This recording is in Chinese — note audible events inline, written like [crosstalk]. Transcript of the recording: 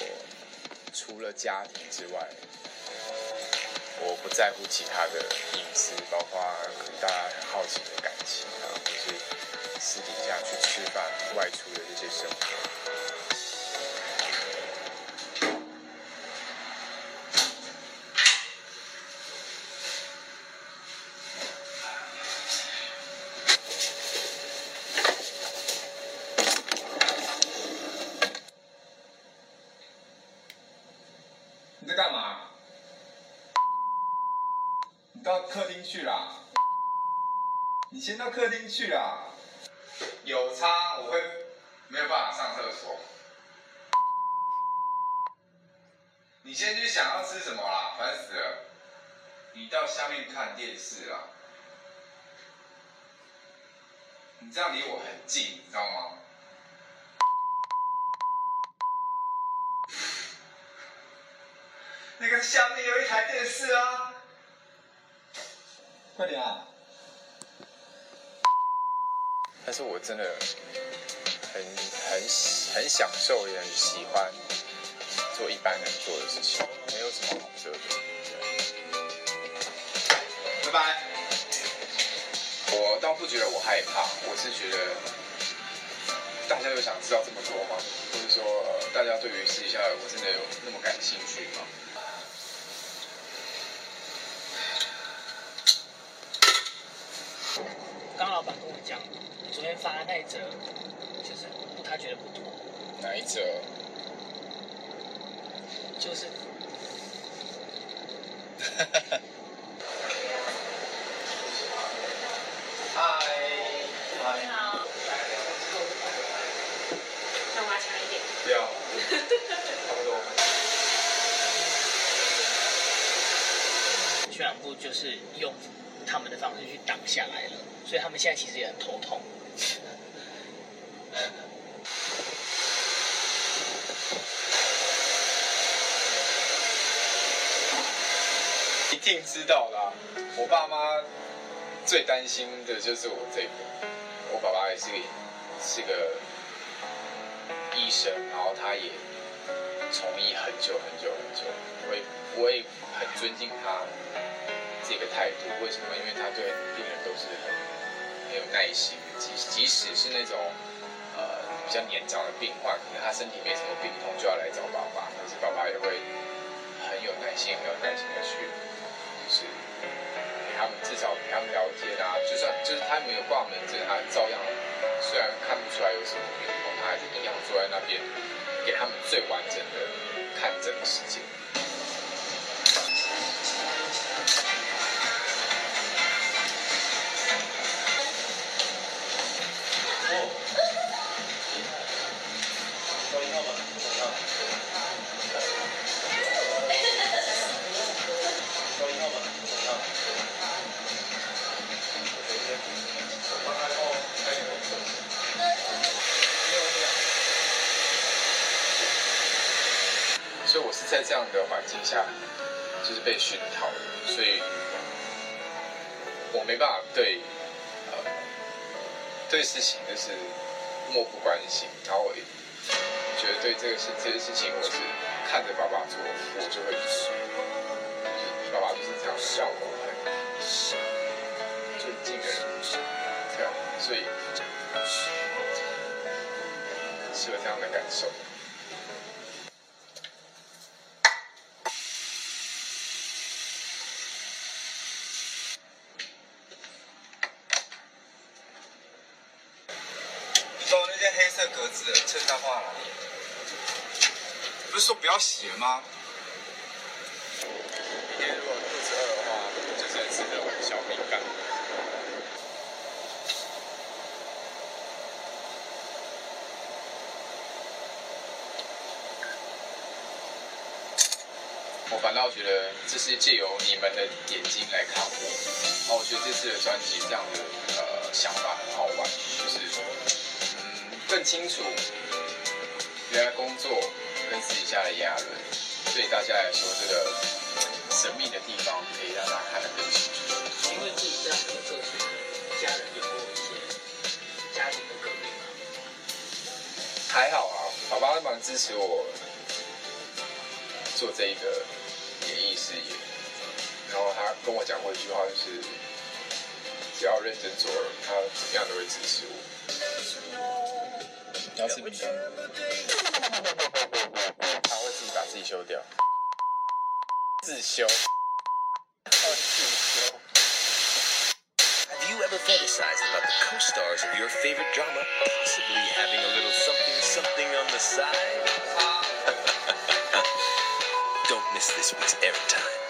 我 [laughs] 除了家庭之外，我不在乎其他的隐私，包括大家很好奇的感情啊，或是私底下去吃饭、外出的这些生活。你在干嘛？你到客厅去啦！你先到客厅去啦！有差，我会没有办法上厕所。你先去想要吃什么啦，烦死了！你到下面看电视啦。你这样离我很近，你知道吗？那个下面有一台电视啊，快点啊！但是我真的很很很享受，也很喜欢做一般人做的事情，没有什么好遮的。拜拜。我倒不觉得我害怕，我是觉得大家有想知道这么多吗？或者说，呃大家对于私底下我真的有那么感兴趣吗？刚刚老板跟我讲，发的那一则，就是他觉得不妥，哪一则？就是 [laughs] 嗨，你好，那我要强一点。不要，差不多。宣传部就是用他们的方式去挡下来了，所以他们现在其实也很头痛。一定知道啦。我爸妈最担心的就是我这个。我爸爸也是个是个医生，然后他也从医很久很久很久。我也我也很尊敬他这个态度。为什么？因为他对病人都是很有耐心，即即使是那种呃比较年长的病患，可能他身体没什么病痛就要来找爸爸，但是爸爸也会很有耐心、很有耐心的去，就是陪他们至少陪他们聊天啊，就算就是他没有挂门诊，他照样虽然看不出来有什么病痛，他还是一样坐在那边给他们最完整的看诊时间。所以我是在这样的环境下，就是被熏陶的，所以我没办法对呃对事情就是漠不关心，然后我觉得对这个事这些事情，我是看着爸爸做，我就会，就是爸爸就是这样让我很尊敬的人，这样，所以是有这样的感受。你把那件黑色格子的衬衫换了。不是说不要洗了吗？明天如果肚子饿的话，就只能吃这种小饼干。我反倒觉得这是借由你们的眼睛来看我，然后我觉得这次的专辑这样的呃想法很好玩，就是嗯更清楚原来工作跟私底下的亚伦，对大家来说这个神秘的地方可以让大家看得更清楚。因为自己这样的个性，家人有过一些家庭的革命吗。还好啊，爸爸蛮支持我做这一个演艺事业，然后他跟我讲过一句话，就是只要认真做人，他怎么样都会支持我。你要吃饼干？他会自己把自己修掉，自修，他会自修。 Have you ever fantasized about the co-stars of your favorite drama possibly having a little something something on the side? [laughs] Don't miss this week's airtime.